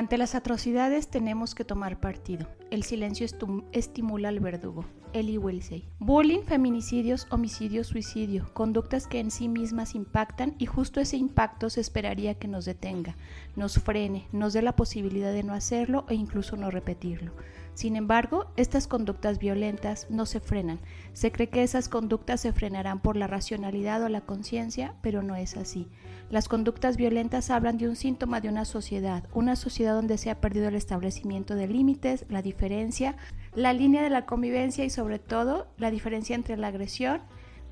Ante las atrocidades tenemos que tomar partido. El silencio estimula al verdugo. Eli Wilsey. Bullying, feminicidios, homicidio, suicidio, conductas que en sí mismas impactan y justo ese impacto se esperaría que nos detenga, nos frene, nos dé la posibilidad de no hacerlo e incluso no repetirlo. Sin embargo, estas conductas violentas no se frenan. Se cree que esas conductas se frenarán por la racionalidad o la conciencia, pero no es así. Las conductas violentas hablan de un síntoma de una sociedad, una sociedad donde se ha perdido el establecimiento de límites, la diferencia, la línea de la convivencia y sobre todo la diferencia entre la agresión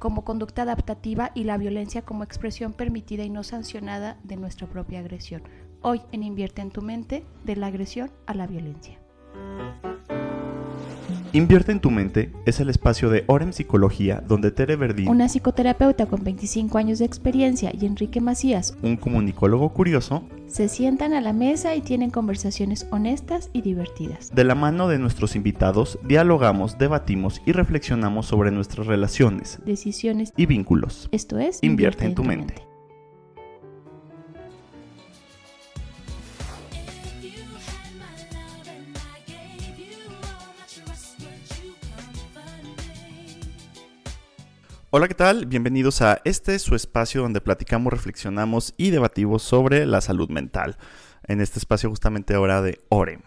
como conducta adaptativa y la violencia como expresión permitida y no sancionada de nuestra propia agresión. Hoy en Invierte en tu mente, de la agresión a la violencia. Invierte en tu mente es el espacio de Orem Psicología donde Tere Verdín, una psicoterapeuta con 25 años de experiencia, y Enrique Macías, un comunicólogo curioso, se sientan a la mesa y tienen conversaciones honestas y divertidas. De la mano de nuestros invitados, dialogamos, debatimos y reflexionamos sobre nuestras relaciones, decisiones y vínculos. Esto es Invierte, en, tu, mente. Hola, ¿qué tal? Bienvenidos a este su espacio donde platicamos, reflexionamos y debatimos sobre la salud mental. En este espacio justamente ahora de OREM.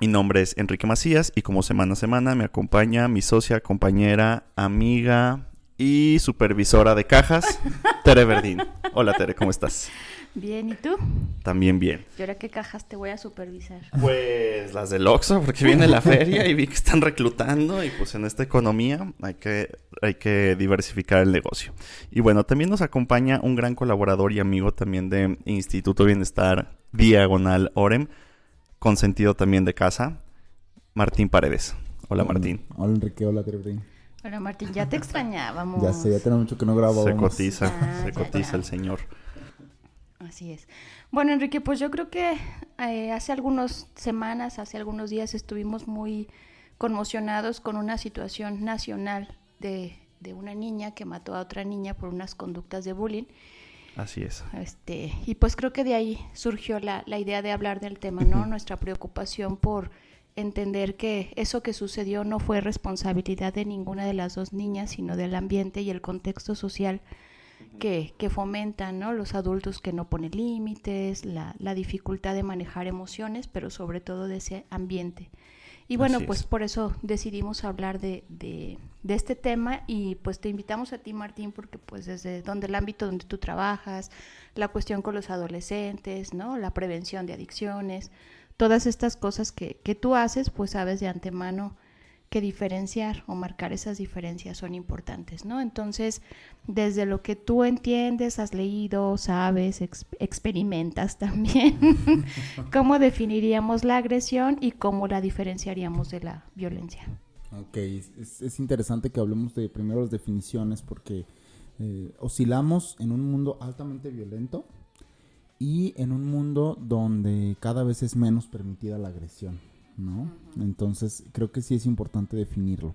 Mi nombre es Enrique Macías y como semana a semana me acompaña mi socia, compañera, amiga y supervisora de cajas, Tere Verdín. Hola Tere, ¿cómo estás? Bien, ¿y tú? También bien. ¿Y ahora qué cajas te voy a supervisar? Pues las del Oxxo, porque viene la feria y vi que están reclutando y pues en esta economía hay que, hay que diversificar el negocio. Y bueno, también nos acompaña un gran colaborador y amigo también de Instituto Bienestar Diagonal Orem, con sentido también de casa, Martín Paredes. Hola, Martín. Hola Enrique, hola Tere. Hola Martín, ya te extrañábamos. Ya sé, ya tenemos mucho que no grabamos. Se cotiza, ah, se cotiza el señor. Así es. Bueno, Enrique, pues yo creo que eh, hace algunas semanas, hace algunos días estuvimos muy conmocionados con una situación nacional de, una niña que mató a otra niña por unas conductas de bullying. Así es. Este, y pues creo que de ahí surgió la, la idea de hablar del tema, ¿no? Nuestra preocupación por entender que eso que sucedió no fue responsabilidad de ninguna de las dos niñas, sino del ambiente y el contexto social que, que fomentan ¿no? los adultos que no ponen límites, la, la, dificultad de manejar emociones, pero sobre todo de ese ambiente. Y bueno, pues por eso decidimos hablar de, de, de, este tema y pues te invitamos a ti, Martín, porque pues desde donde el ámbito donde tú trabajas, la cuestión con los adolescentes, ¿no? La prevención de adicciones, todas estas cosas que, que tú haces, pues sabes de antemano que diferenciar o marcar esas diferencias son importantes, ¿no? Entonces, desde lo que tú entiendes, has leído, sabes, experimentas también, ¿cómo definiríamos la agresión y cómo la diferenciaríamos de la violencia? Ok, es, interesante que hablemos de primero las definiciones porque eh, oscilamos en un mundo altamente violento y en un mundo donde cada vez es menos permitida la agresión. ¿No? Entonces creo que sí es importante definirlo.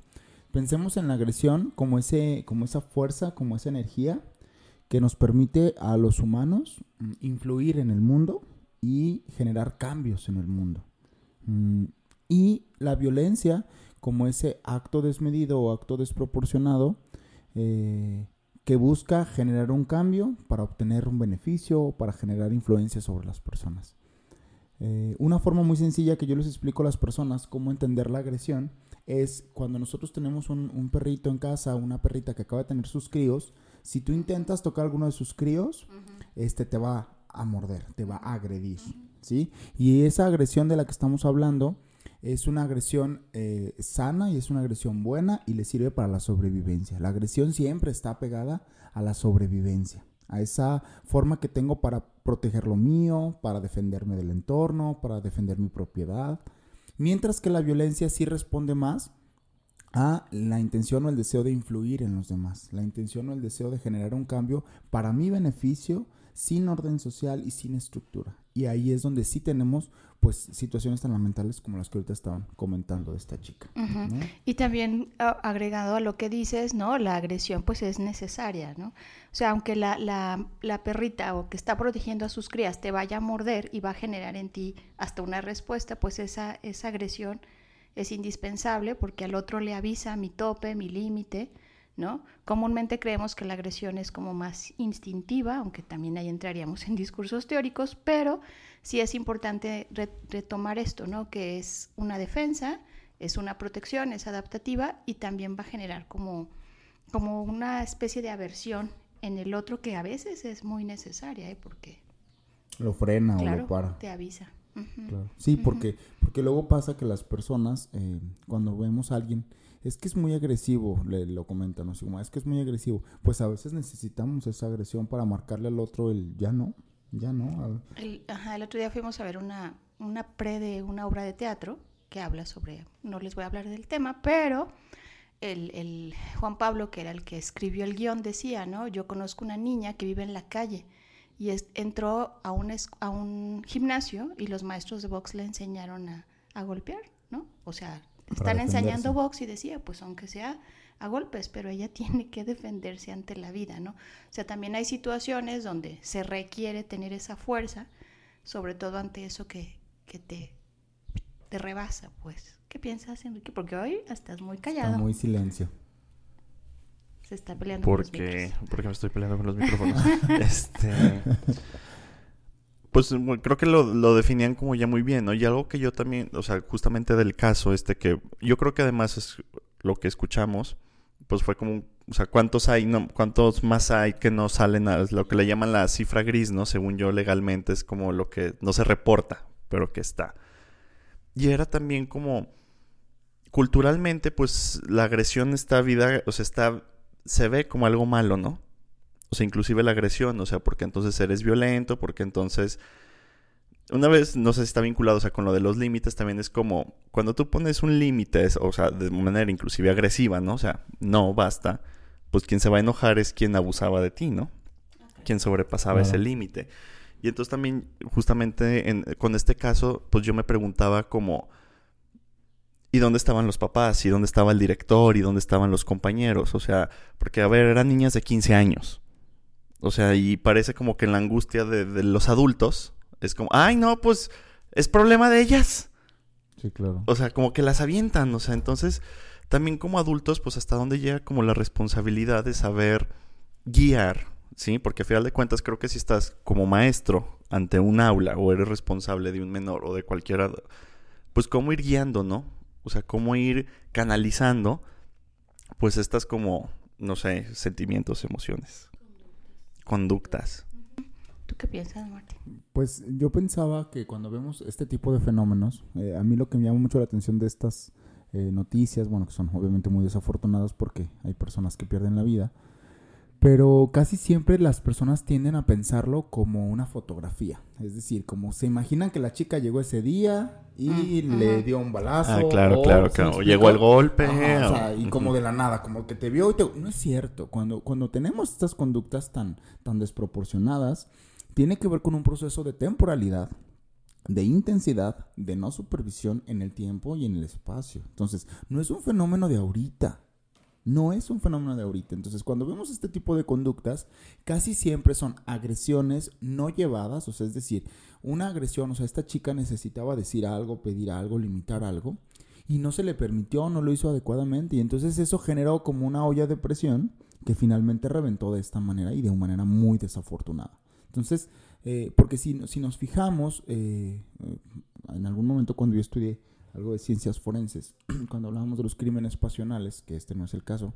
Pensemos en la agresión como, ese, como esa fuerza, como esa energía que nos permite a los humanos mm, influir en el mundo y generar cambios en el mundo. Mm, y la violencia como ese acto desmedido o acto desproporcionado eh, que busca generar un cambio para obtener un beneficio o para generar influencia sobre las personas. Eh, una forma muy sencilla que yo les explico a las personas cómo entender la agresión es cuando nosotros tenemos un, perrito en casa, una perrita que acaba de tener sus críos, si tú intentas tocar alguno de sus críos, este te va a morder, te va a agredir, ¿sí? Y esa agresión de la que estamos hablando es una agresión eh, sana y es una agresión buena y le sirve para la sobrevivencia. La agresión siempre está pegada a la sobrevivencia. A esa forma que tengo para proteger lo mío, para defenderme del entorno, para defender mi propiedad. Mientras que la violencia sí responde más a la intención o el deseo de influir en los demás, la intención o el deseo de generar un cambio para mi beneficio, sin orden social y sin estructura. Y ahí es donde sí tenemos pues situaciones tan lamentables como las que ahorita estaban comentando de esta chica. Y también agregado a lo que dices, ¿no? La agresión pues es necesaria, ¿no? O sea, aunque la, la, la perrita o que está protegiendo a sus crías te vaya a morder y va a generar en ti hasta una respuesta, pues esa, esa agresión es indispensable porque al otro le avisa mi tope, mi límite, ¿no? Comúnmente creemos que la agresión es como más instintiva, aunque también ahí entraríamos en discursos teóricos, pero sí es importante retomar esto, ¿no? Que es una defensa, es una protección, es adaptativa y también va a generar como, como una especie de aversión en el otro que a veces es muy necesaria, ¿eh? Porque... Lo frena o lo para. Te avisa. Sí, porque, porque luego pasa que las personas, eh, cuando vemos a alguien es que es muy agresivo, le lo comentan, es que es muy agresivo. Pues a veces necesitamos esa agresión para marcarle al otro el ya no, ya no. El, ajá, el otro día fuimos a ver una, una pre de una obra de teatro que habla sobre, no les voy a hablar del tema, pero el, el Juan Pablo, que era el que escribió el guion, decía, ¿no? Yo conozco una niña que vive en la calle y entró a un, a un gimnasio y los maestros de box le enseñaron a, a golpear, ¿no? O sea, están enseñando box y decía, pues aunque sea a golpes, pero ella tiene que defenderse ante la vida, ¿no? O sea, también hay situaciones donde se requiere tener esa fuerza, sobre todo ante eso que, que te, te rebasa, pues. ¿Qué piensas, Enrique? Porque hoy estás muy callado. Está muy silencio. Se está peleando porque, con los micrófonos. Porque me estoy peleando con los micrófonos. este... Pues creo que lo, lo, definían como ya muy bien, ¿no? Y algo que yo también, o sea, justamente del caso este que yo creo que además es lo que escuchamos, pues fue como, o sea, ¿cuántos hay, no, cuántos más hay que no salen a lo que le llaman la cifra gris, ¿no? Según yo legalmente es como lo que no se reporta, pero que está. Y era también como, culturalmente, pues la agresión está vida, o sea, está, se ve como algo malo, ¿no? O sea, inclusive la agresión, o sea, porque entonces eres violento, porque entonces... Una vez, no sé si está vinculado, o sea, con lo de los límites también es como, cuando tú pones un límite, o sea, de manera inclusive agresiva, ¿no? O sea, no, basta, pues quien se va a enojar es quien abusaba de ti, ¿no? Quien sobrepasaba ese límite. Y entonces también, justamente en, con este caso, pues yo me preguntaba como, ¿y dónde estaban los papás? ¿Y dónde estaba el director? ¿Y dónde estaban los compañeros? O sea, porque, a ver, eran niñas de 15 años. O sea, y parece como que en la angustia de, los adultos es como, ay, no, pues es problema de ellas. Sí, claro. O sea, como que las avientan. O sea, entonces, también como adultos, pues hasta dónde llega como la responsabilidad de saber guiar, ¿sí? Porque a final de cuentas creo que si estás como maestro ante un aula o eres responsable de un menor o de cualquiera, pues cómo ir guiando, ¿no? O sea, cómo ir canalizando, pues estas como, no sé, sentimientos, emociones conductas. ¿Tú qué piensas, Martín? Pues yo pensaba que cuando vemos este tipo de fenómenos, eh, a mí lo que me llama mucho la atención de estas eh, noticias, bueno, que son obviamente muy desafortunadas porque hay personas que pierden la vida, pero casi siempre las personas tienden a pensarlo como una fotografía. Es decir, como se imaginan que la chica llegó ese día y mm, le dio un balazo. Ah, claro, claro, claro. llegó el golpe. y como de la nada, como que te vio y te... No es cierto. Cuando, cuando tenemos estas conductas tan, tan desproporcionadas, tiene que ver con un proceso de temporalidad, de intensidad, de no supervisión en el tiempo y en el espacio. Entonces, no es un fenómeno de ahorita no es un fenómeno de ahorita. Entonces, cuando vemos este tipo de conductas, casi siempre son agresiones no llevadas, o sea, es decir, una agresión, o sea, esta chica necesitaba decir algo, pedir algo, limitar algo, y no se le permitió, no lo hizo adecuadamente, y entonces eso generó como una olla de presión que finalmente reventó de esta manera y de una manera muy desafortunada. Entonces, eh, porque si, si, nos fijamos, eh, eh, en algún momento cuando yo estudié algo de ciencias forenses, cuando hablábamos de los crímenes pasionales, que este no es el caso,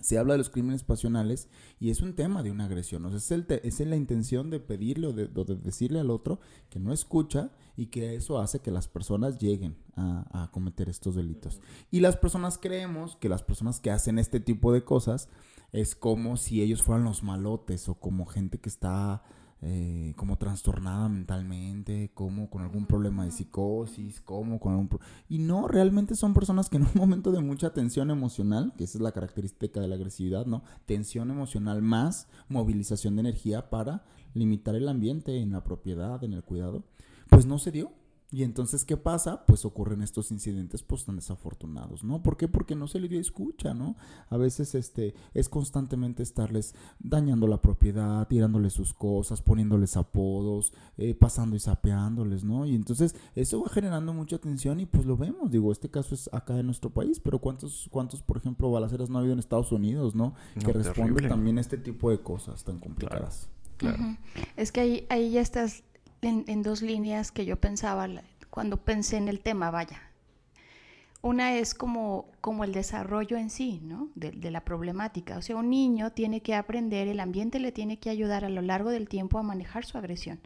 se habla de los crímenes pasionales y es un tema de una agresión. O es, el la intención de pedirle o de, decirle al otro que no escucha y que eso hace que las personas lleguen a, cometer estos delitos. Y las personas creemos que las personas que hacen este tipo de cosas es como si ellos fueran los malotes o como gente que está eh, como trastornada mentalmente, como con algún problema de psicosis, como con algún... Y no, realmente son personas que en un momento de mucha tensión emocional, que esa es la característica de la agresividad, ¿no? Tensión emocional más movilización de energía para limitar el ambiente en la propiedad, en el cuidado, pues no se dio. Y entonces, ¿qué pasa? Pues ocurren estos incidentes pues tan desafortunados, ¿no? ¿Por qué? Porque no se le dio escucha, ¿no? A veces este es constantemente estarles dañando la propiedad, tirándoles sus cosas, poniéndoles apodos, eh, pasando y sapeándoles, ¿no? Y entonces eso va generando mucha tensión y pues lo vemos, digo, este caso es acá en nuestro país, pero ¿cuántos, cuántos por ejemplo, balaceras no ha habido en Estados Unidos, ¿no? que responden también a este tipo de cosas tan complicadas. Claro. Es que ahí, ahí ya estás en, dos líneas que yo pensaba cuando pensé en el tema, vaya. Una es como, como el desarrollo en sí, ¿no? De, de, la problemática. O sea, un niño tiene que aprender, el ambiente le tiene que ayudar a lo largo del tiempo a manejar su agresión.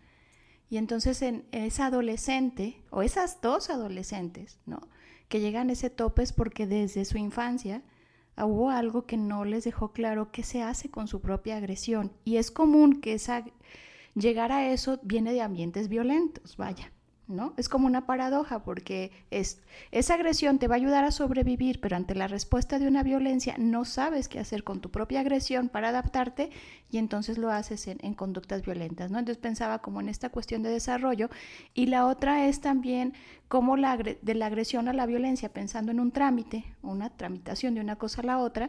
Y entonces en esa adolescente, o esas dos adolescentes, ¿no? Que llegan a ese tope es porque desde su infancia hubo algo que no les dejó claro qué se hace con su propia agresión. Y es común que esa llegar a eso viene de ambientes violentos, vaya. ¿No? Es como una paradoja porque es, esa agresión te va a ayudar a sobrevivir, pero ante la respuesta de una violencia no sabes qué hacer con tu propia agresión para adaptarte y entonces lo haces en, conductas violentas, ¿no? Entonces pensaba como en esta cuestión de desarrollo y la otra es también como la, de la agresión a la violencia, pensando en un trámite, una tramitación de una cosa a la otra,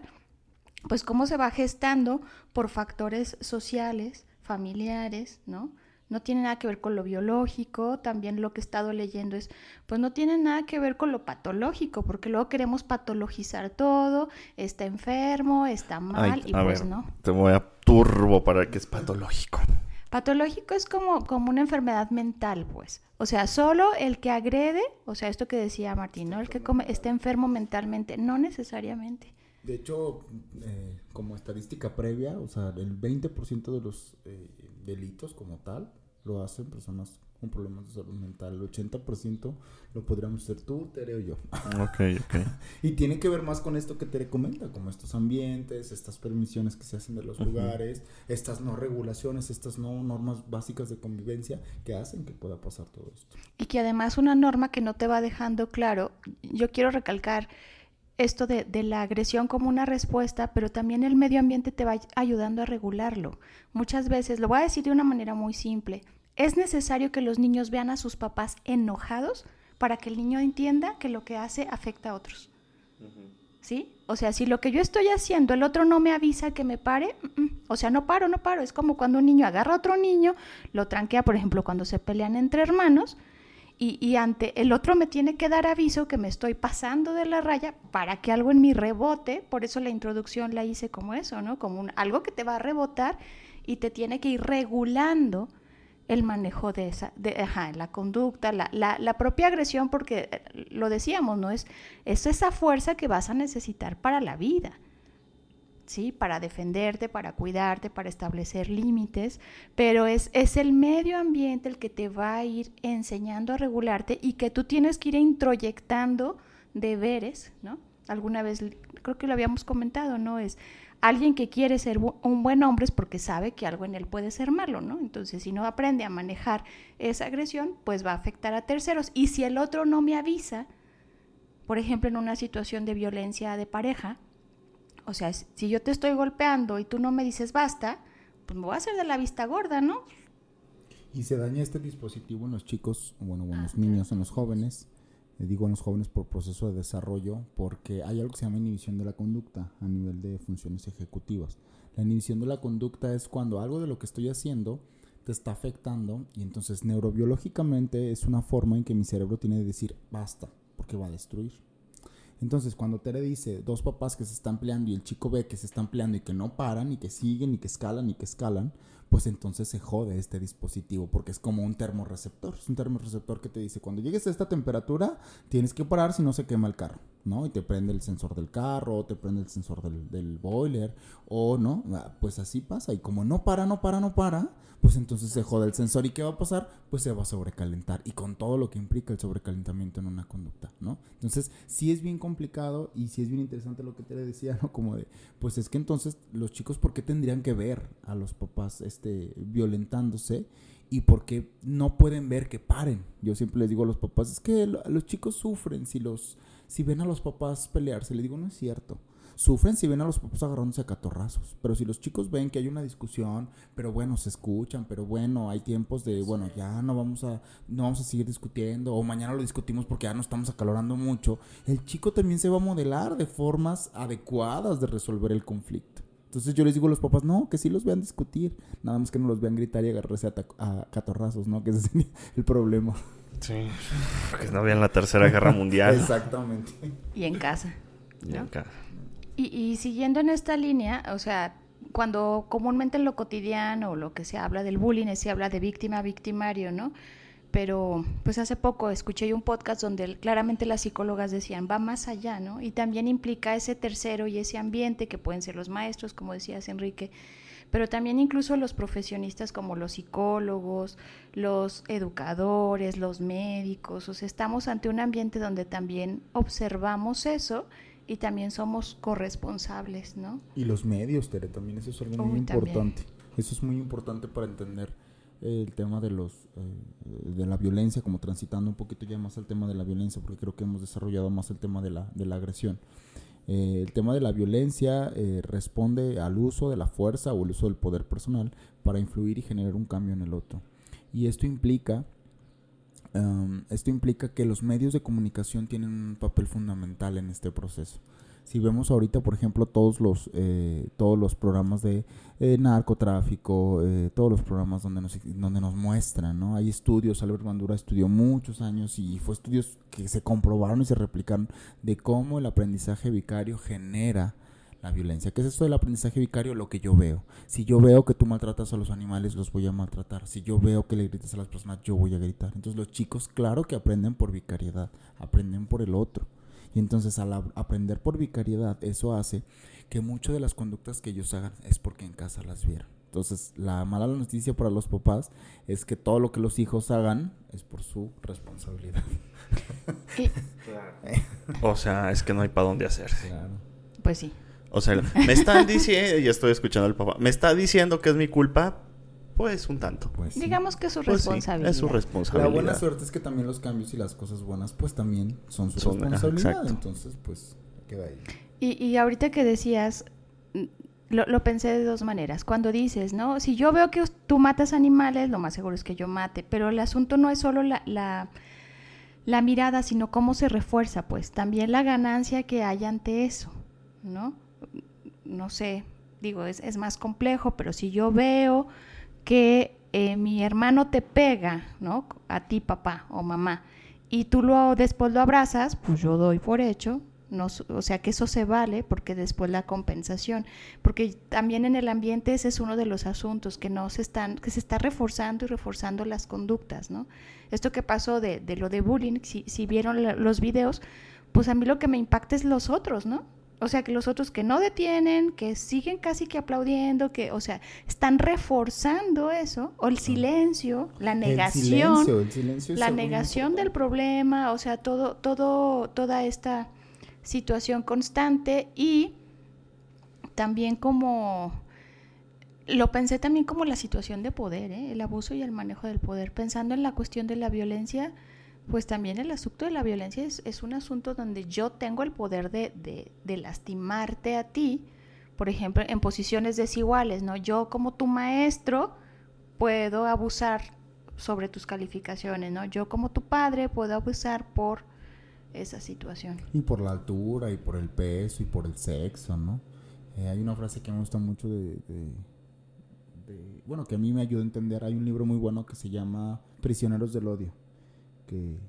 pues cómo se va gestando por factores sociales, familiares, ¿no? No tiene nada que ver con lo biológico, también lo que he estado leyendo es, pues no tiene nada que ver con lo patológico, porque luego queremos patologizar todo, está enfermo, está mal, y pues no. Te voy a turbo para que es patológico. Patológico es como, como una enfermedad mental, pues. O sea, solo el que agrede, o sea, esto que decía Martín, ¿no? El que come, está enfermo mentalmente, no necesariamente. De hecho, eh, como estadística previa, o sea, el 20% de los eh, delitos como tal lo hacen personas con problemas de salud mental. El 80% lo podríamos ser tú, Tere o yo. Ok, ok. y tiene que ver más con esto que Tere comenta, como estos ambientes, estas permisiones que se hacen de los lugares, estas no regulaciones, estas no normas básicas de convivencia que hacen que pueda pasar todo esto. Y que además una norma que no te va dejando claro, yo quiero recalcar, esto de, la agresión como una respuesta, pero también el medio ambiente te va ayudando a regularlo. Muchas veces, lo voy a decir de una manera muy simple, es necesario que los niños vean a sus papás enojados para que el niño entienda que lo que hace afecta a otros. ¿Sí? O sea, si lo que yo estoy haciendo el otro no me avisa que me pare, o sea, no paro, no paro. Es como cuando un niño agarra a otro niño, lo tranquea, por ejemplo, cuando se pelean entre hermanos, y, ante el otro me tiene que dar aviso que me estoy pasando de la raya para que algo en mi rebote, por eso la introducción la hice como eso, ¿no? Como un, algo que te va a rebotar y te tiene que ir regulando el manejo de esa, de, la conducta, la, la, la, propia agresión, porque eh, lo decíamos, ¿no? Es, es esa fuerza que vas a necesitar para la vida. ¿Sí? Para defenderte, para cuidarte, para establecer límites, pero es, es el medio ambiente el que te va a ir enseñando a regularte y que tú tienes que ir introyectando deberes, ¿no? Alguna vez, creo que lo habíamos comentado, ¿no? Es alguien que quiere ser un buen hombre es porque sabe que algo en él puede ser malo, ¿no? Entonces, si no aprende a manejar esa agresión, pues va a afectar a terceros. Y si el otro no me avisa, por ejemplo, en una situación de violencia de pareja, o sea, si yo te estoy golpeando y tú no me dices basta, pues me voy a hacer de la vista gorda, ¿no? Y se daña este dispositivo en los chicos, bueno, en los ah, niños, en los jóvenes. Eh, digo en los jóvenes por proceso de desarrollo, porque hay algo que se llama inhibición de la conducta a nivel de funciones ejecutivas. La inhibición de la conducta es cuando algo de lo que estoy haciendo te está afectando y entonces neurobiológicamente es una forma en que mi cerebro tiene de decir basta, porque va a destruir. Entonces, cuando Tere dice dos papás que se están peleando y el chico ve que se están peleando y que no paran y que siguen y que escalan y que escalan, pues entonces se jode este dispositivo porque es como un termorreceptor. Es un termorreceptor que te dice, cuando llegues a esta temperatura, tienes que parar si no se quema el carro. ¿no? Y te prende el sensor del carro, o te prende el sensor del, del, boiler, o no, ah, pues así pasa. Y como no para, no para, no para, pues entonces se jode el sensor. ¿Y qué va a pasar? Pues se va a sobrecalentar. Y con todo lo que implica el sobrecalentamiento en una conducta, ¿no? Entonces, sí es bien complicado y sí es bien interesante lo que te decía, ¿no? Como de, pues es que entonces los chicos, ¿por qué tendrían que ver a los papás este, violentándose? y por qué no pueden ver que paren. Yo siempre les digo a los papás, es que los chicos sufren si los si ven a los papás pelearse. Le digo, no es cierto. Sufren si ven a los papás agarrándose a catorrazos. Pero si los chicos ven que hay una discusión, pero bueno, se escuchan, pero bueno, hay tiempos de, bueno, ya no vamos a, no vamos a seguir discutiendo, o mañana lo discutimos porque ya no estamos acalorando mucho, el chico también se va a modelar de formas adecuadas de resolver el conflicto. Entonces yo les digo a los papás, no, que sí los vean discutir, nada más que no los vean gritar y agarrarse a, a catorrazos, ¿no? Que ese sería el problema. Sí, porque no había en la Tercera Guerra Mundial. Exactamente. Y en casa. Y en casa. Y, siguiendo en esta línea, o sea, cuando comúnmente en lo cotidiano o lo que se habla del bullying, se habla de víctima, victimario, ¿no? Pero pues hace poco escuché un podcast donde claramente las psicólogas decían, va más allá, ¿no? Y también implica ese tercero y ese ambiente que pueden ser los maestros, como decías Enrique, pero también incluso los profesionistas como los psicólogos, los educadores, los médicos, o sea, estamos ante un ambiente donde también observamos eso y también somos corresponsables, ¿no? Y los medios, Tere, también eso es algo muy importante. Eso es muy importante para entender el tema de los eh, de la violencia, como transitando un poquito ya más al tema de la violencia, porque creo que hemos desarrollado más el tema de la, de la agresión. Eh, el tema de la violencia eh, responde al uso de la fuerza o el uso del poder personal para influir y generar un cambio en el otro. Y esto implica, um, esto implica que los medios de comunicación tienen un papel fundamental en este proceso. Si vemos ahorita, por ejemplo, todos los, eh, todos los programas de eh, narcotráfico, eh, todos los programas donde nos, donde nos muestran, ¿no? Hay estudios, Albert Bandura estudió muchos años y fue estudios que se comprobaron y se replicaron de cómo el aprendizaje vicario genera la violencia. ¿Qué es esto del aprendizaje vicario? Lo que yo veo. Si yo veo que tú maltratas a los animales, los voy a maltratar. Si yo veo que le gritas a las personas, yo voy a gritar. Entonces los chicos, claro que aprenden por vicariedad, aprenden por el otro. Y entonces al aprender por vicariedad, eso hace que muchas de las conductas que ellos hagan es porque en casa las vieron. Entonces, la mala noticia para los papás es que todo lo que los hijos hagan es por su responsabilidad. o sea, es que no hay para dónde hacerse. Pues sí. O sea, me están diciendo, ya estoy escuchando al papá, me está diciendo que es mi culpa, pues un tanto. Pues Digamos que es su pues responsabilidad. es su responsabilidad. La buena suerte es que también los cambios y las cosas buenas pues también son su responsabilidad. Entonces pues queda ahí. Y, y ahorita que decías, mm, lo, lo, pensé de dos maneras. Cuando dices, ¿no? Si yo veo que tú matas animales, lo más seguro es que yo mate. Pero el asunto no es solo la, la, la mirada, sino cómo se refuerza, pues también la ganancia que hay ante eso, ¿no? No sé, digo, es, es más complejo, pero si yo veo que eh, mi hermano te pega, ¿no? A ti, papá o mamá, y tú lo, después lo abrazas, pues yo doy por hecho, no, o sea que eso se vale porque después la compensación, porque también en el ambiente ese es uno de los asuntos que no se están, que se está reforzando y reforzando las conductas, ¿no? Esto que pasó de, de lo de bullying, si, si vieron los videos, pues a mí lo que me impacta es los otros, ¿no? O sea, que los otros que no detienen, que siguen casi que aplaudiendo, que, o sea, están reforzando eso, o el silencio, la negación, la negación del problema, o sea, todo, todo, toda esta situación constante. Y también como lo pensé también como la situación de poder, ¿eh? el abuso y el manejo del poder, pensando en la cuestión de la violencia pues también el asunto de la violencia es, un asunto donde yo tengo el poder de, lastimarte a ti, por ejemplo, en posiciones desiguales, ¿no? Yo como tu maestro puedo abusar sobre tus calificaciones, ¿no? Yo como tu padre puedo abusar por esa situación. Y por la altura, y por el peso, y por el sexo, ¿no? Eh, hay una frase que me gusta mucho de, de, bueno, que a mí me ayuda a entender. Hay un libro muy bueno que se llama Prisioneros del Odio que,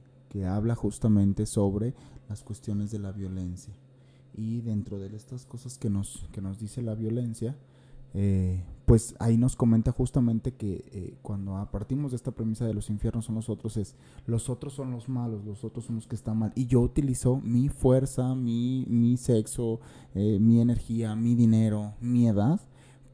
habla justamente sobre las cuestiones de la violencia. Y dentro de estas cosas que nos, que nos dice la violencia, eh, pues ahí nos comenta justamente que eh, cuando partimos de esta premisa de los infiernos son los otros, es los otros son los malos, los otros son los que están mal. Y yo utilizo mi fuerza, mi, mi sexo, eh, mi energía, mi dinero, mi edad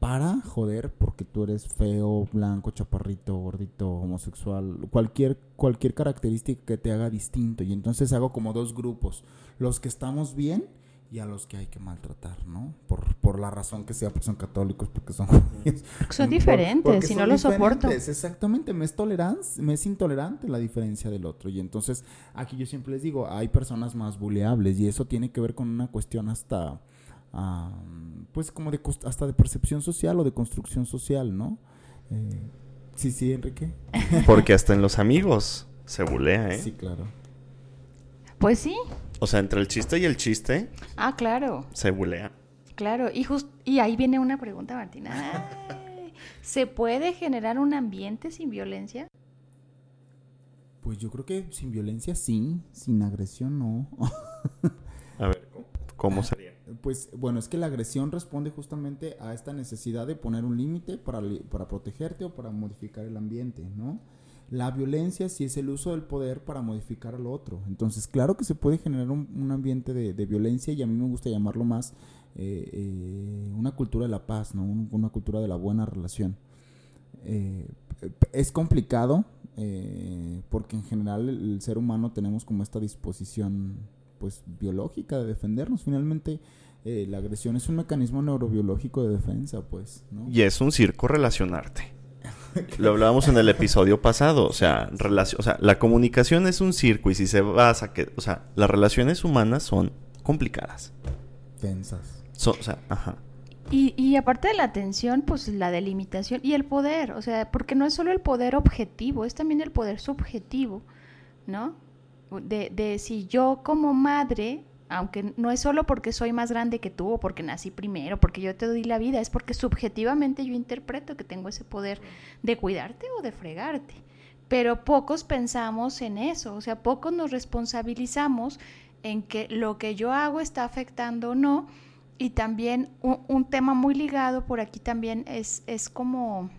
para joder porque tú eres feo, blanco, chaparrito, gordito, homosexual, cualquier, cualquier característica que te haga distinto. Y entonces hago como dos grupos, los que estamos bien y a los que hay que maltratar, ¿no? Por, por la razón que sea, porque son católicos, porque son Son diferentes, si no lo soporto. Exactamente, me es, tolerancia, me es intolerante la diferencia del otro. Y entonces, aquí yo siempre les digo, hay personas más buleables y eso tiene que ver con una cuestión hasta, pues como de hasta de percepción social o de construcción social, ¿no? Eh, sí, sí, Enrique. Porque hasta en los amigos se bulea, ¿eh? Sí, claro. Pues sí, o sea, entre el chiste y el chiste. Ah, claro. Se bulea. Claro, y, y ahí viene una pregunta, Martina. ¿Se puede generar un ambiente sin violencia? Pues yo creo que sin violencia sí, sin agresión no. A ver, ¿cómo sería? Pues bueno, es que la agresión responde justamente a esta necesidad de poner un límite para, para protegerte o para modificar el ambiente, ¿no? La violencia sí es el uso del poder para modificar al otro. Entonces, claro que se puede generar un, ambiente de, violencia y a mí me gusta llamarlo más eh, eh, una cultura de la paz, ¿no? una cultura de la buena relación. Eh, es complicado porque en general el, ser humano tenemos como esta disposición pues biológica de defendernos. Finalmente, la agresión es un mecanismo neurobiológico de defensa, pues. Y es un circo relacionarte. Lo hablábamos en el episodio pasado, o sea, o sea, la comunicación es un circo y si se basa que, o sea, las relaciones humanas son complicadas. Tensas. o sea, ajá. Y, y, aparte de la atención, pues la delimitación y el poder, o sea, porque no es solo el poder objetivo, es también el poder subjetivo, ¿no? De, de si yo como madre aunque no es solo porque soy más grande que tú o porque nací primero, porque yo te doy la vida, es porque subjetivamente yo interpreto que tengo ese poder de cuidarte o de fregarte. Pero pocos pensamos en eso, o sea, pocos nos responsabilizamos en que lo que yo hago está afectando o no. Y también un, tema muy ligado por aquí también es, es como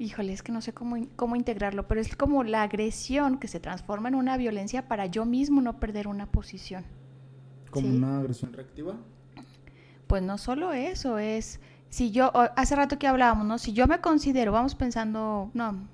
híjole, es que no sé cómo, cómo integrarlo, pero es como la agresión que se transforma en una violencia para yo mismo no perder una posición. ¿Como una agresión reactiva? Pues no solo eso, es, si yo, hace rato que hablábamos, ¿no? Si yo me considero, vamos pensando, no,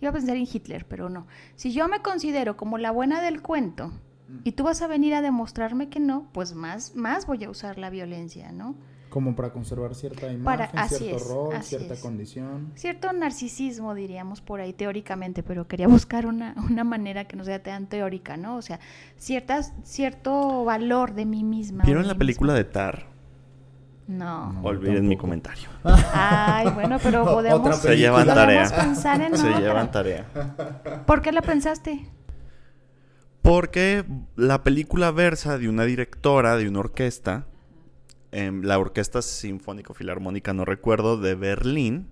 iba a pensar en Hitler, pero no. Si yo me considero como la buena del cuento mm. y tú vas a venir a demostrarme que no, pues más, más voy a usar la violencia, ¿no? Como para conservar cierta imagen, cierto rol, cierta condición. Cierto narcisismo, diríamos por ahí teóricamente, pero quería buscar una, una manera que no sea tan teórica, ¿no? O sea, ciertas, cierto valor de mí misma. ¿Vieron la película de Tar? No. Olviden mi comentario. Ay, bueno, pero podemos, Se llevan tarea. pensar en Se llevan tarea. ¿Por qué la pensaste? Porque la película versa de una directora de una orquesta la Orquesta Sinfónico Filarmónica, no recuerdo, de Berlín,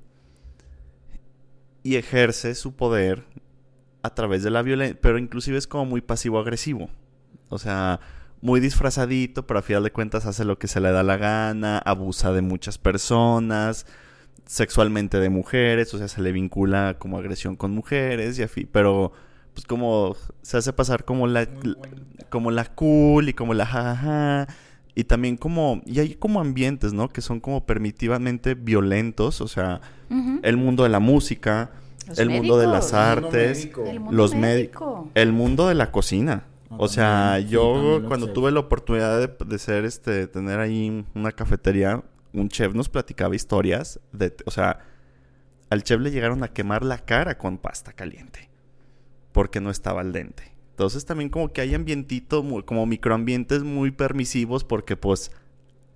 y ejerce su poder a través de la violencia, pero inclusive es como muy pasivo-agresivo. O sea, muy disfrazadito, pero a final de cuentas hace lo que se le da la gana, abusa de muchas personas, sexualmente de mujeres, o sea, se le vincula como agresión con mujeres, y así, pero pues como se hace pasar como la, como la cool y como la jajaja y también como, y hay como ambientes, ¿no? Que son como permitivamente violentos, o sea, el mundo de la música, el mundo de las artes, los médicos, el mundo de la cocina. Ah, o sea, yo cuando tuve la oportunidad de, de, ser, este, tener ahí una cafetería, un chef nos platicaba historias de, o sea, al chef le llegaron a quemar la cara con pasta caliente, porque no estaba al dente. Entonces también como que hay ambientito, como microambientes muy permisivos porque pues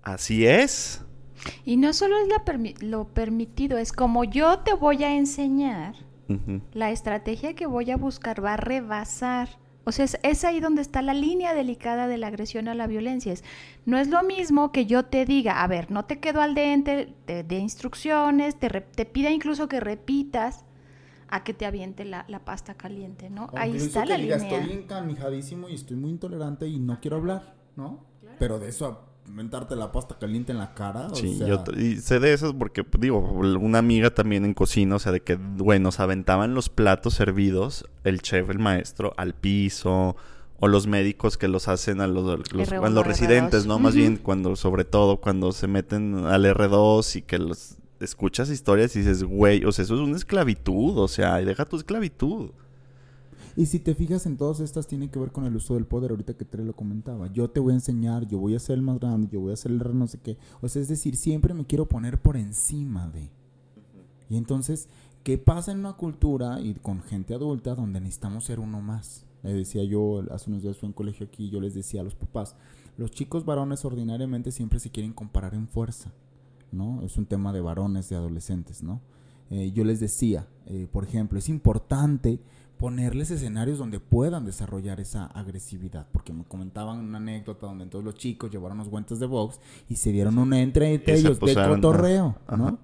así es. Y no solo es lo permitido, es como yo te voy a enseñar, la estrategia que voy a buscar va a rebasar. O sea, es, ahí donde está la línea delicada de la agresión a la violencia. no es lo mismo que yo te diga, a ver, no te quedo al dente, de instrucciones, te, te pida incluso que repitas a que te aviente la, pasta caliente, ¿no? Ahí está la línea. Estoy encanijadísimo y estoy muy intolerante y no quiero hablar, ¿no? Pero de eso a mentarte la pasta caliente en la cara. Sí, yo y sé de eso porque, digo, una amiga también en cocina, o sea, de que, bueno, se aventaban los platos servidos, el chef, el maestro, al piso, o los médicos que los hacen a los, los, R1, a los residentes, R2. ¿no? Más bien cuando, sobre todo cuando se meten al R2 y que los escuchas historias y dices, güey, o sea, eso es una esclavitud, o sea, deja tu esclavitud. Y si te fijas en todas estas tiene que ver con el uso del poder, ahorita que Tere lo comentaba. Yo te voy a enseñar, yo voy a ser el más grande, yo voy a ser el no sé qué. O sea, es decir, siempre me quiero poner por encima de. Y entonces, ¿qué pasa en una cultura y con gente adulta donde necesitamos ser uno más? Le decía yo, hace unos días fui a un colegio aquí, yo les decía a los papás, los chicos varones ordinariamente siempre se quieren comparar en fuerza, ¿no? Es un tema de varones, de adolescentes, ¿no? Eh, yo les decía, eh, por ejemplo, es importante ponerles escenarios donde puedan desarrollar esa agresividad, porque me comentaban una anécdota donde todos los chicos llevaron los guantes de box y se dieron una entre ellos de cotorreo. ¿no?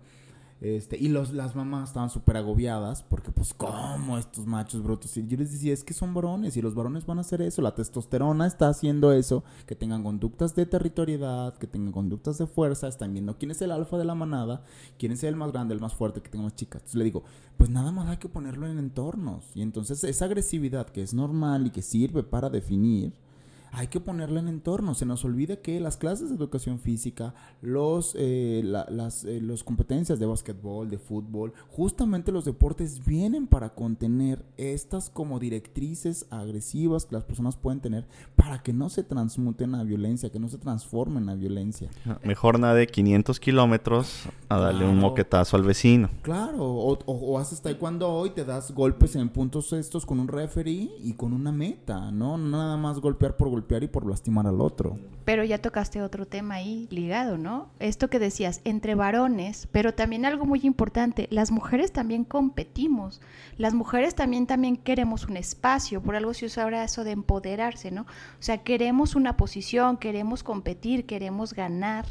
Este, y los, las mamás estaban súper agobiadas porque, pues, ¿cómo estos machos brutos? Y yo les decía, es que son varones y los varones van a hacer eso. La testosterona está haciendo eso, que tengan conductas de territorialidad, que tengan conductas de fuerza, están viendo quién es el alfa de la manada, quién es el más grande, el más fuerte, que tenga más chicas. Entonces le digo, pues nada más hay que ponerlo en entornos. Y entonces esa agresividad que es normal y que sirve para definir, hay que ponerla en entorno. Se nos olvida que las clases de educación física, los, eh, la- las eh, los competencias de básquetbol, de fútbol, justamente los deportes vienen para contener estas como directrices agresivas que las personas pueden tener para que no se transmuten a violencia, que no se transformen a violencia. Mejor nade 500 kilómetros a darle un moquetazo al vecino. Claro, o, o- o haces taekwondo hoy, te das golpes en puntos estos con un referee y con una meta, ¿no? Nada más golpear por golpear y por lastimar al otro. Pero ya tocaste otro tema ahí ligado, ¿no? Esto que decías, entre varones, pero también algo muy importante, las mujeres también competimos, las mujeres también, también queremos un espacio, por algo se usa ahora eso de empoderarse, ¿no? O sea, queremos una posición, queremos competir, queremos ganar,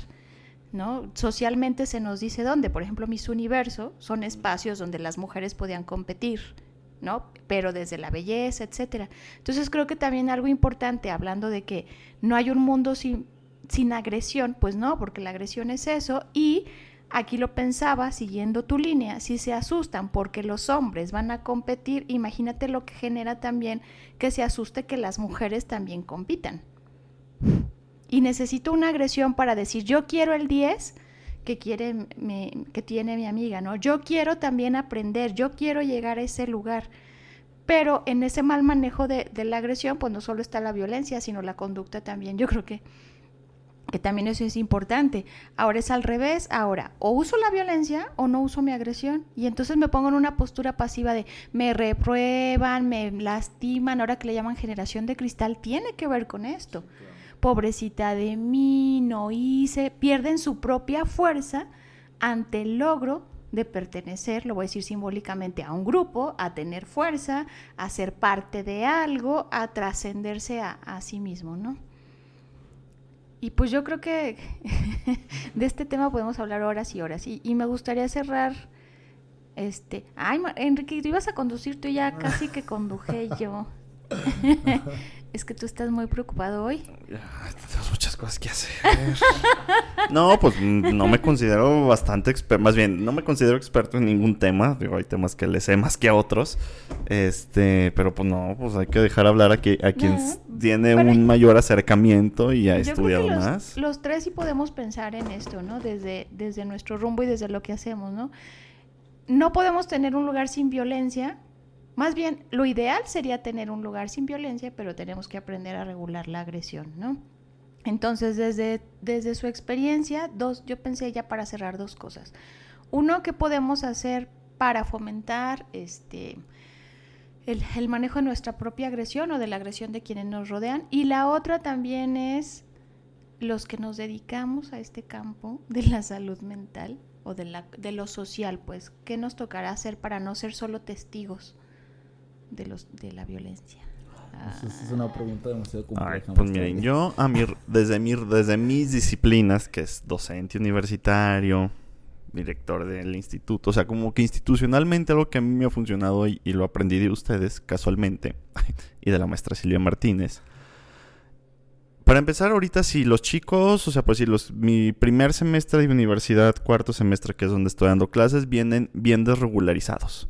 ¿no? Socialmente se nos dice dónde, por ejemplo, Miss Universo son espacios donde las mujeres podían competir, ¿no? Pero desde la belleza, etcétera. Entonces creo que también algo importante, hablando de que no hay un mundo sin, sin agresión, pues no, porque la agresión es eso, y aquí lo pensaba, siguiendo tu línea, si se asustan porque los hombres van a competir, imagínate lo que genera también que se asuste que las mujeres también compitan. Y necesito una agresión para decir, yo quiero el 10 que, quiere, que tiene mi amiga, ¿no? Yo quiero también aprender, yo quiero llegar a ese lugar. Pero en ese mal manejo de, de la agresión, pues no solo está la violencia, sino la conducta también. Yo creo que, que también eso es importante. Ahora es al revés. Ahora, o uso la violencia o no uso mi agresión. Y entonces me pongo en una postura pasiva de me reprueban, me lastiman. Ahora que le llaman generación de cristal, tiene que ver con esto. Pobrecita de mí, no hice. Pierden su propia fuerza ante el logro de pertenecer, lo voy a decir simbólicamente, a un grupo, a tener fuerza, a ser parte de algo, a trascenderse a, a sí mismo, ¿no? Y pues yo creo que de este tema podemos hablar horas y horas. Y, y me gustaría cerrar, este, ay, Enrique, tú ibas a conducir, tú ya casi que conduje yo. es que tú estás muy preocupado hoy. Tenemos muchas cosas que hacer. no, pues mm, no me considero bastante experto. Más bien, no me considero experto en ningún tema. Digo, hay temas que le sé más que a otros. Este, pero pues no, pues hay que dejar hablar a, que, a quien No, tiene un mayor acercamiento y ha Yo creo estudiado que los, más. Los tres sí podemos pensar en esto, ¿no? Desde, desde nuestro rumbo y desde lo que hacemos, ¿no? No podemos tener un lugar sin violencia. Más bien, lo ideal sería tener un lugar sin violencia, pero tenemos que aprender a regular la agresión, ¿no? Entonces, desde, desde su experiencia, dos, yo pensé ya para cerrar dos cosas. Uno, ¿qué podemos hacer para fomentar este, el, el manejo de nuestra propia agresión o de la agresión de quienes nos rodean? Y la otra también es los que nos dedicamos a este campo de la salud mental o de, la, de lo social, pues, ¿qué nos tocará hacer para no ser solo testigos de, los, de la violencia? Esa es una pregunta demasiado compleja. Ay, pues miren, yo a mi, desde, mi, desde mis disciplinas, que es docente universitario, director del instituto, o sea, como que institucionalmente algo que a mí me ha funcionado y, y lo aprendí de ustedes casualmente, y de la maestra Silvia Martínez. Para empezar, ahorita si los chicos, o sea, pues si los, mi primer semestre de universidad, cuarto semestre, que es donde estoy dando clases, vienen bien desregularizados.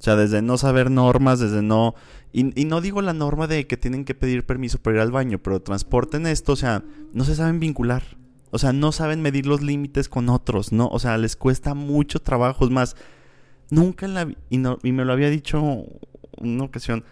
O sea, desde no saber normas, desde no... Y, y, no digo la norma de que tienen que pedir permiso para ir al baño, pero transporten esto, o sea, no se saben vincular. O sea, no saben medir los límites con otros, ¿no? O sea, les cuesta mucho trabajo. Es más, nunca en la... Y, no, y me lo había dicho una ocasión,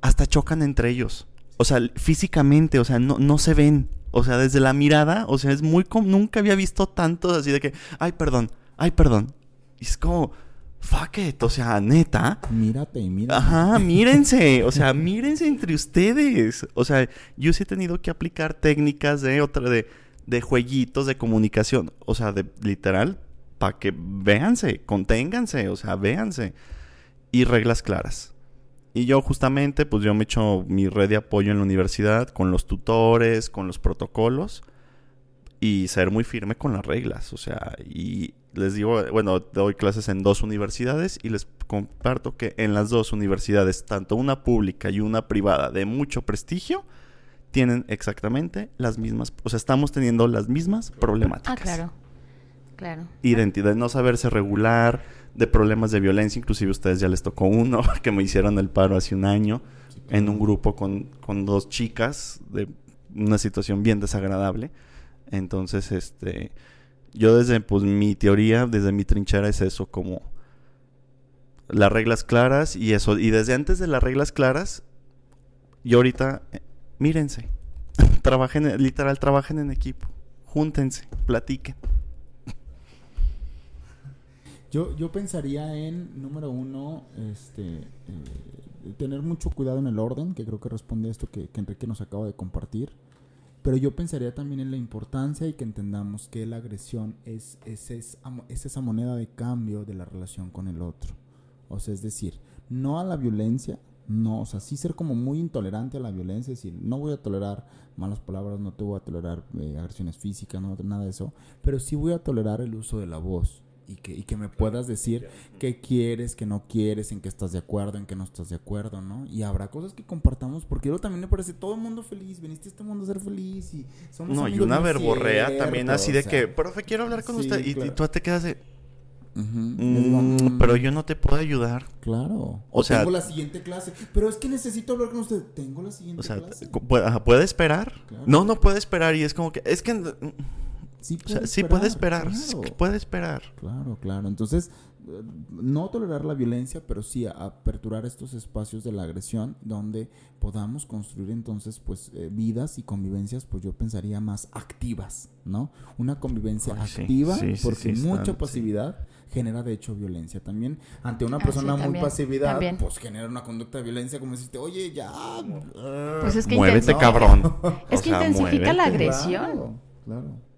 hasta chocan entre ellos. O sea, físicamente, o sea, no, no se ven. O sea, desde la mirada, o sea, es muy... Nunca había visto tanto así de que, ay, perdón, ay, perdón. Y es como, fuck it, o sea, neta. Mírate mírate. Ajá, mírense, o sea, mírense entre ustedes. O sea, yo sí he tenido que aplicar técnicas de otra, de, de jueguitos de comunicación. O sea, de literal, para que véanse, conténganse, o sea, véanse. Y reglas claras. Y yo justamente, pues yo me echo mi red de apoyo en la universidad con los tutores, con los protocolos y ser muy firme con las reglas. O sea, y les digo, bueno, doy clases en dos universidades y les comparto que en las dos universidades, tanto una pública y una privada de mucho prestigio, tienen exactamente las mismas, o sea, estamos teniendo las mismas problemáticas. Ah, claro. Claro. Identidad, no saberse regular, de problemas de violencia, inclusive a ustedes ya les tocó uno, que me hicieron el paro hace un año, en un grupo con, con dos chicas, de una situación bien desagradable. Entonces, este, yo desde, pues mi teoría, desde mi trinchera es eso, como las reglas claras y eso, y desde antes de las reglas claras, yo ahorita, eh, mírense, trabajen, literal, trabajen en equipo, júntense, platiquen. Yo, yo pensaría en, número uno, este, eh, tener mucho cuidado en el orden, que creo que responde a esto que, Enrique nos acaba de compartir. Pero yo pensaría también en la importancia y que entendamos que la agresión es, es, es, es esa moneda de cambio de la relación con el otro. O sea, es decir, no a la violencia, no, o sea, sí ser como muy intolerante a la violencia, es decir, no voy a tolerar malas palabras, no te voy a tolerar eh, agresiones físicas, no, nada de eso, pero sí voy a tolerar el uso de la voz y que, y que me puedas decir qué quieres, qué no quieres, en qué estás de acuerdo, en qué no estás de acuerdo, ¿no? Y habrá cosas que compartamos, porque yo también me parece todo el mundo feliz, veniste a este mundo a ser feliz y somos No, y una verborrea también así de que, profe, quiero hablar con usted, y, y, tú te quedas de... Uh -huh. mm, pero yo no te puedo ayudar. Claro. O, o sea, tengo la siguiente clase. Pero es que necesito hablar con usted. Tengo la siguiente o sea, clase. ¿puede, ¿Puede esperar? Claro. No, no puede esperar. Y es como que. Es que. Sí puede, o sea, sí puede esperar, claro. puede esperar. Claro, claro. Entonces, no tolerar la violencia, pero sí aperturar estos espacios de la agresión donde podamos construir entonces pues eh, vidas y convivencias, pues yo pensaría más activas, ¿no? Una convivencia Ay, activa, sí, sí, porque sí, mucha pasividad genera de hecho violencia. También ante una persona muy también, pasividad, también. pues genera una conducta de violencia como deciste, oye, ya. Pues es que muévete, cabrón. Es que sea, intensifica muévete. la agresión. Claro, claro.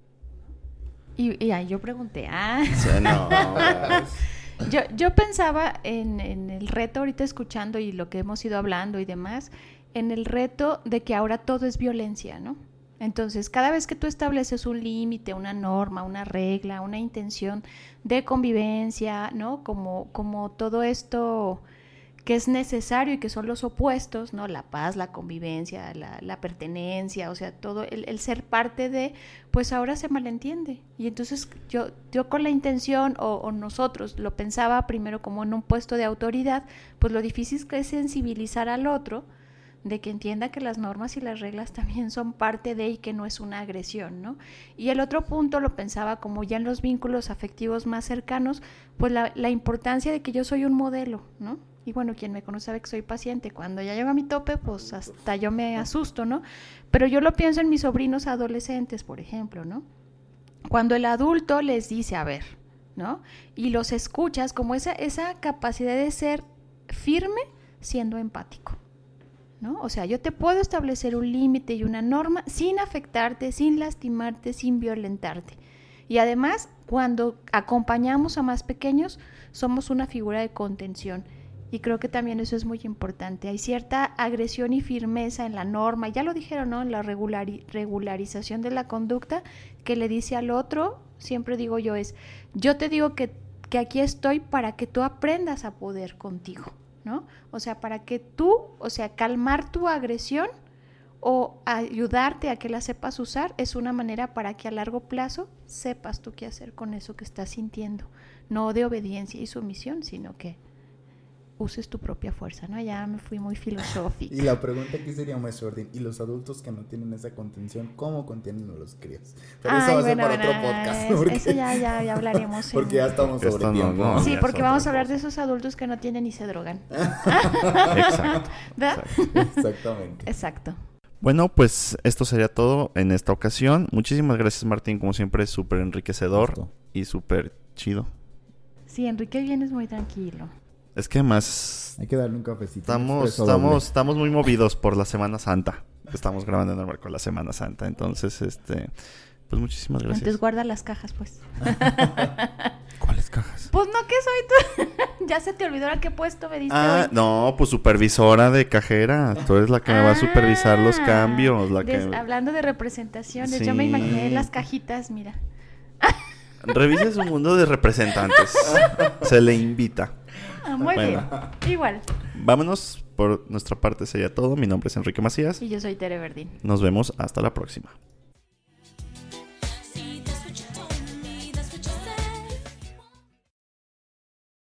Y, y ahí yo pregunté, ah. Sí, no, yo, yo pensaba en, en, el reto ahorita escuchando y lo que hemos ido hablando y demás, en el reto de que ahora todo es violencia, ¿no? Entonces, cada vez que tú estableces un límite, una norma, una regla, una intención de convivencia, ¿no? Como, como todo esto que es necesario y que son los opuestos, ¿no? La paz, la convivencia, la, la pertenencia, o sea, todo el, el, ser parte de, pues ahora se malentiende. Y entonces yo, yo con la intención, o, o, nosotros lo pensaba primero como en un puesto de autoridad, pues lo difícil que es sensibilizar al otro de que entienda que las normas y las reglas también son parte de y que no es una agresión, ¿no? Y el otro punto lo pensaba como ya en los vínculos afectivos más cercanos, pues la, la importancia de que yo soy un modelo, ¿no? Y bueno, quien me conoce sabe que soy paciente. Cuando ya llego a mi tope, pues hasta yo me asusto, ¿no? Pero yo lo pienso en mis sobrinos adolescentes, por ejemplo, ¿no? Cuando el adulto les dice, a ver, ¿no? Y los escuchas como esa, esa capacidad de ser firme siendo empático. O sea, yo te puedo establecer un límite y una norma sin afectarte, sin lastimarte, sin violentarte. Y además, cuando acompañamos a más pequeños, somos una figura de contención. Y creo que también eso es muy importante. Hay cierta agresión y firmeza en la norma, ya lo dijeron, ¿no? En la regulari regularización de la conducta que le dice al otro, siempre digo yo, es, yo te digo que, que aquí estoy para que tú aprendas a poder contigo, ¿no? O sea, para que tú, o sea, calmar tu agresión o ayudarte a que la sepas usar es una manera para que a largo plazo sepas tú qué hacer con eso que estás sintiendo. No de obediencia y sumisión, sino que uses tu propia fuerza, ¿no? Ya me fui muy filosófica. Y la pregunta aquí sería, Ordín, ¿y los adultos que no tienen esa contención, cómo contienen a los críos? Pero eso va a ser bueno, para bueno, otro podcast. es- porque- Eso ya, ya, ya hablaremos. en- Porque ya estamos Esto sobre no, tiempo. no. Sí, porque vamos a hablar de esos adultos que no tienen ni se drogan. Exacto. ¿Verdad? Exactamente. Exacto. Bueno, pues esto sería todo en esta ocasión. Muchísimas gracias, Martín. Como siempre, súper enriquecedor Justo. y súper chido. Sí, Enrique vienes muy tranquilo. Es que además Hay que darle un cafecito. estamos, estamos, estamos muy movidos por la Semana Santa. Estamos grabando en el marco de la Semana Santa. Entonces, este, pues muchísimas Entonces gracias. guarda las cajas, pues. ¿Cuáles cajas? Pues no, que soy tú. ya se te olvidó a qué puesto me diste Ah, hoy. no, pues supervisora de cajera. Tú eres la que me va a supervisar los Ah, cambios. La des- que Hablando de representaciones, yo me imaginé las cajitas, mira. revise su mundo de representantes. Se le invita. Ah, muy Bueno. bien. Igual. Vámonos. Por nuestra parte sería todo. Mi nombre es Enrique Macías. Y yo soy Tere Verdín. Nos vemos hasta la próxima.